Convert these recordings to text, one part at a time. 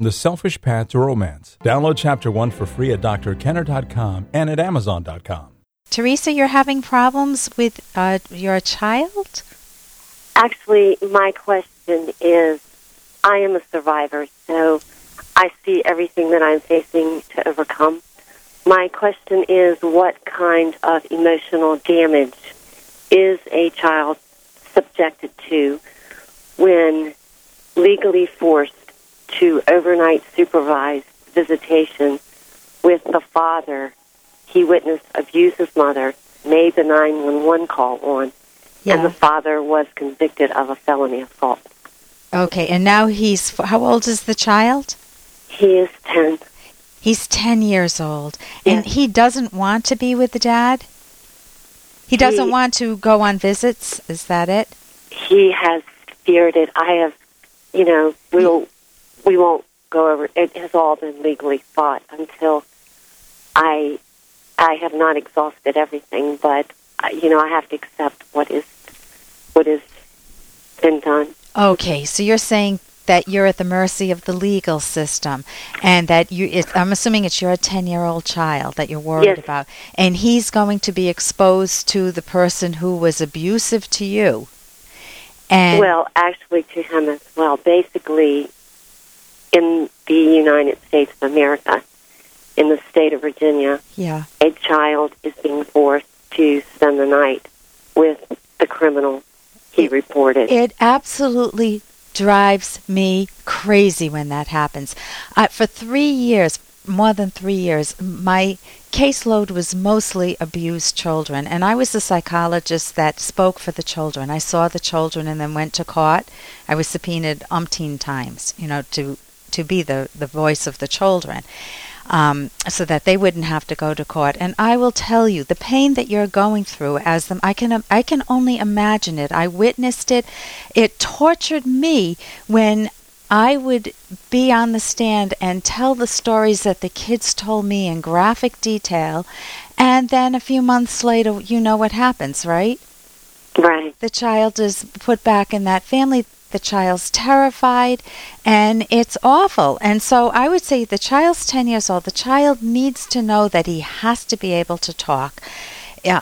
The Selfish Path to Romance. Download Chapter 1 for free at drkenner.com and at amazon.com. Teresa, you're having problems with uh, your child? Actually, my question is I am a survivor, so I see everything that I'm facing to overcome. My question is what kind of emotional damage is a child subjected to when legally forced to overnight supervised visitation with the father he witnessed abuse his mother, made the 911 call on, Yeah. and the father was convicted of a felony assault. Okay, and now he's how old is the child? He is 10. He's 10 years old. And he doesn't want to be with the dad? He doesn't He- want to go on visits? Is that it? He has feared it. I have, you know, we'll, we won't go over it. has all been legally fought until I, I have not exhausted everything, but, uh, you know, I have to accept what is what is been done. Okay, so you're saying that you're at the mercy of the legal system and that you it, I'm assuming it's your 10-year-old child that you're worried Yes. about and he's going to be exposed to the person who was abusive to you. And well, actually, to him as well. Basically, in the United States of America, in the state of Virginia, yeah. a child is being forced to spend the night with the criminal he reported. It absolutely drives me crazy when that happens. Uh, for three years, more than three years, my caseload was mostly abused children, and I was the psychologist that spoke for the children. I saw the children and then went to court. I was subpoenaed umpteen times, you know, to to be the the voice of the children um, so that they wouldn't have to go to court. And I will tell you, the pain that you're going through as them, I can I can only imagine it. I witnessed it. It tortured me when I would be on the stand and tell the stories that the kids told me in graphic detail, and then a few months later, you know what happens, right? right. the child is put back in that family the child's terrified and it's awful. And so i would say the child's 10 years old the child needs to know that he has to be able to talk.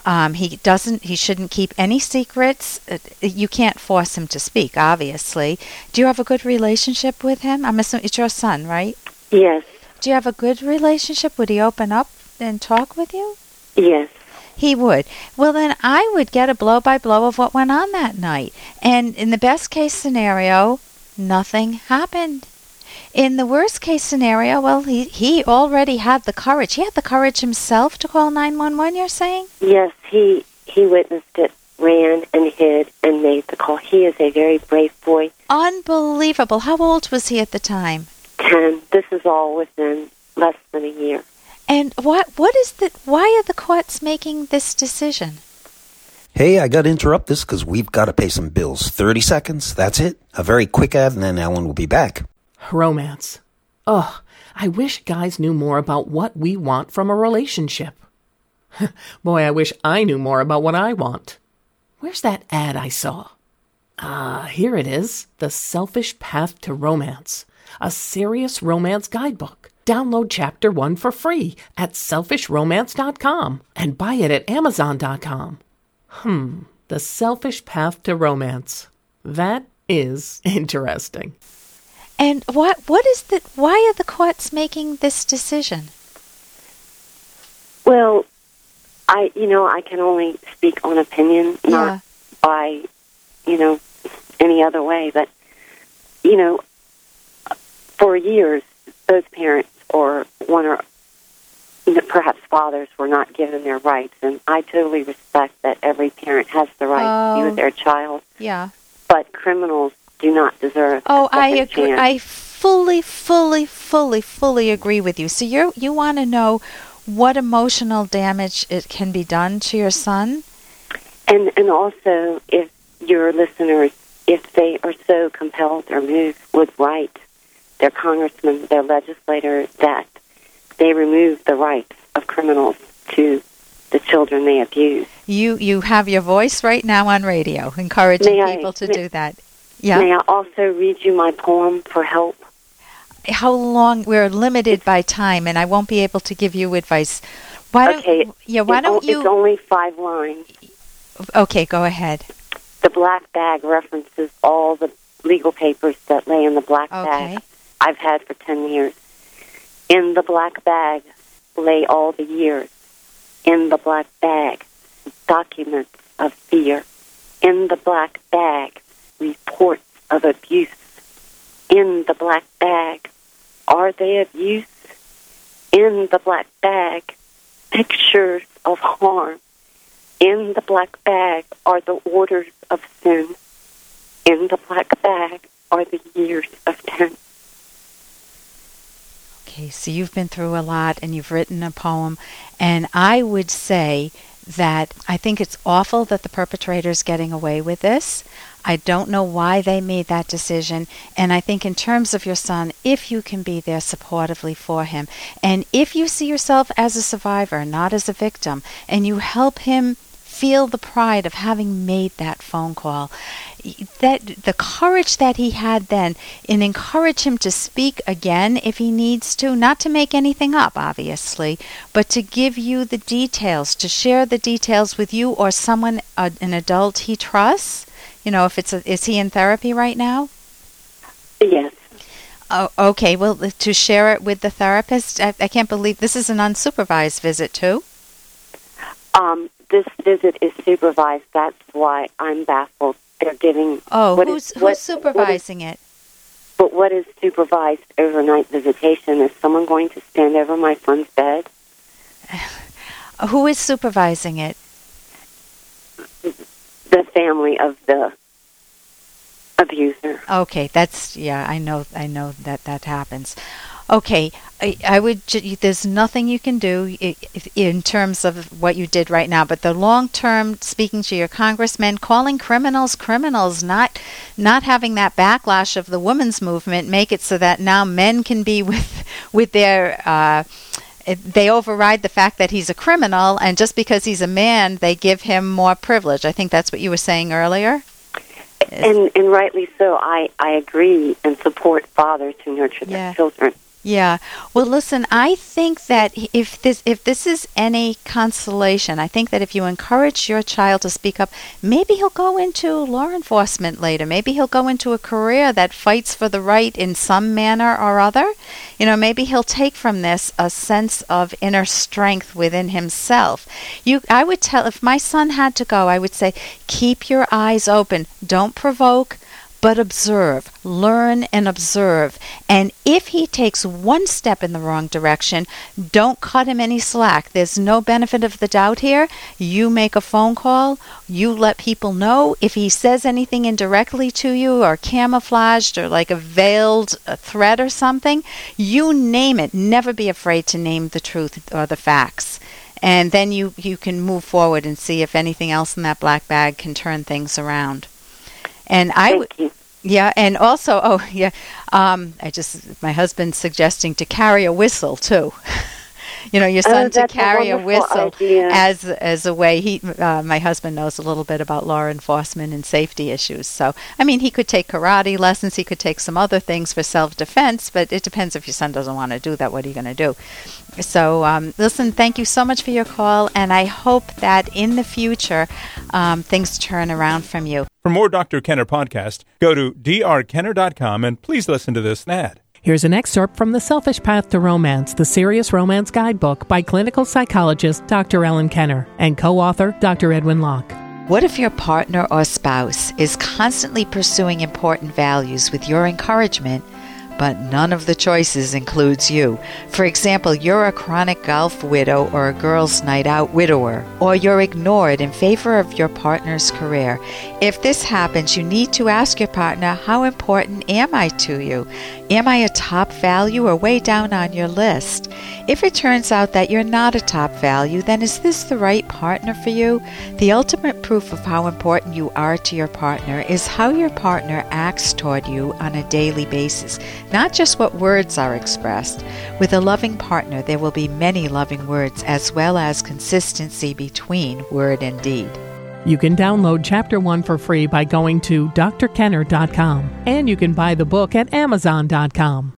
Um, he doesn't he shouldn't keep any secrets. Uh, you can't force him to speak obviously. Do you have a good relationship with him? I'm assuming it's your son right? Yes. do you have a good relationship? Would he open up and talk with you? Yes. He would. Well, then I would get a blow by blow of what went on that night. And in the best case scenario, nothing happened. In the worst case scenario, well, he, he already had the courage. He had the courage himself to call 911, you're saying? Yes. He he witnessed it, ran and hid, and made the call. He is a very brave boy. Unbelievable. How old was he at the time? Ten. This is all within less than a year. And what what is the why are the courts making this decision? Hey, I got to interrupt this because we've got to pay some bills. 30 seconds, that's it. A very quick ad, and then Ellen will be back. Romance. Ugh, I wish guys knew more about what we want from a relationship. Boy, I wish I knew more about what I want. Where's that ad I saw? Ah, here it is The Selfish Path to Romance, a serious romance guidebook. Download chapter one for free at selfishromance.com and buy it at amazon.com. Hmm, The Selfish Path to Romance. That is interesting. And what what is the why are the courts making this decision? Well, I you know I can only speak on opinion, Yeah. not by you know any other way. But you know, for years, both parents or one or perhaps fathers were not given their rights, and I totally respect that every parent has the right to be Oh. with their child. Yeah. But criminals do not deserve. Oh, I agree. chance. I fully, fully, fully, fully agree with you. So you you want to know what emotional damage it can be done to your son? And and also, if your listeners, if they are so compelled or moved, would write their congressman, their legislator, that they remove the rights of criminals to the children they abuse. You you have your voice right now on radio, encouraging May I- people to may- do that. Yeah. May I also read you my poem for help? how long we're limited by time, and I won't be able to give you advice. Why okay. don't yeah? Why it's don't o- you? It's only five lines. okay, go ahead. The black bag references all the legal papers that lay in the black Okay. bag I've had for 10 years. In the black bag lay all the years. In the black bag, documents of fear. In the black bag, reports of abuse. In the black bag, are they abuse? In the black bag, pictures of harm. In the black bag are the orders of sin. In the black bag are the years of ten. Okay, so you've been through a lot and you've written a poem, and I would say that I think it's awful that the perpetrator's getting away with this. I don't know why they made that decision, and I think in terms of your son, if you can be there supportively for him, and if you see yourself as a survivor, not as a victim, and you help him feel the pride of having made that phone call that the courage that he had then and encourage him to speak again if he needs to not to make anything up obviously but to give you the details to share the details with you or someone uh, an adult he trusts you know if it's a, is he in therapy right now Yes. Oh, okay. Well, to share it with the therapist, I, I can't believe this is an unsupervised visit too. Um, this visit is supervised. That's why I'm baffled. They're giving. Oh, what who's is- who's what- what is- supervising it? But what is supervised overnight visitation? Is someone going to stand over my son's bed? Who is supervising it? The family of the abuser. Okay, that's yeah. I know. I know that that happens. Okay, I, I would. ju- There's nothing you can do if- in terms of what you did right now. But the long term, speaking to your congressman, calling criminals criminals, not not having that backlash of the women's movement, make it so that now men can be with with their. Uh, they override the fact that he's a criminal, and just because he's a man, they give him more privilege. I think that's what you were saying earlier. And and rightly so. I I agree and support fathers who nurture Yeah. their children. Yeah. Well, listen, I think that if this if this is any consolation, I think that if you encourage your child to speak up, maybe he'll go into law enforcement later. Maybe he'll go into a career that fights for the right in some manner or other. You know, maybe he'll take from this a sense of inner strength within himself. You I would tell if my son had to go, I would say keep your eyes open. Don't provoke but observe, learn and observe. And if he takes one step in the wrong direction, don't cut him any slack. There's no benefit of the doubt here. You make a phone call, you let people know. If he says anything indirectly to you or camouflaged or like a veiled uh, threat or something, you name it. Never be afraid to name the truth or the facts. And then you, you can move forward and see if anything else in that black bag can turn things around. And I Thank would, yeah, and also, oh yeah, um, I just my husband's suggesting to carry a whistle too. you know, your Oh, son to that's a carry a whistle idea. as as a way. He, uh, my husband knows a little bit about law enforcement and safety issues. So, I mean, he could take karate lessons. He could take some other things for self defense. But it depends if your son doesn't want to do that. What are you going to do? So, um, listen, thank you so much for your call, and I hope that in the future um, things turn around from you. For more Dr. Kenner podcast, go to drkenner.com and please listen to this ad. Here's an excerpt from The Selfish Path to Romance, the Serious Romance Guidebook by clinical psychologist Dr. Ellen Kenner and co author Dr. Edwin Locke. What if your partner or spouse is constantly pursuing important values with your encouragement, but none of the choices includes you? For example, you're a chronic golf widow or a girls' night out widower, or you're ignored in favor of your partner's career. If this happens, you need to ask your partner, How important am I to you? Am I a top value or way down on your list? If it turns out that you're not a top value, then is this the right partner for you? The ultimate proof of how important you are to your partner is how your partner acts toward you on a daily basis, not just what words are expressed. With a loving partner, there will be many loving words as well as consistency between word and deed. You can download Chapter 1 for free by going to drkenner.com, and you can buy the book at amazon.com.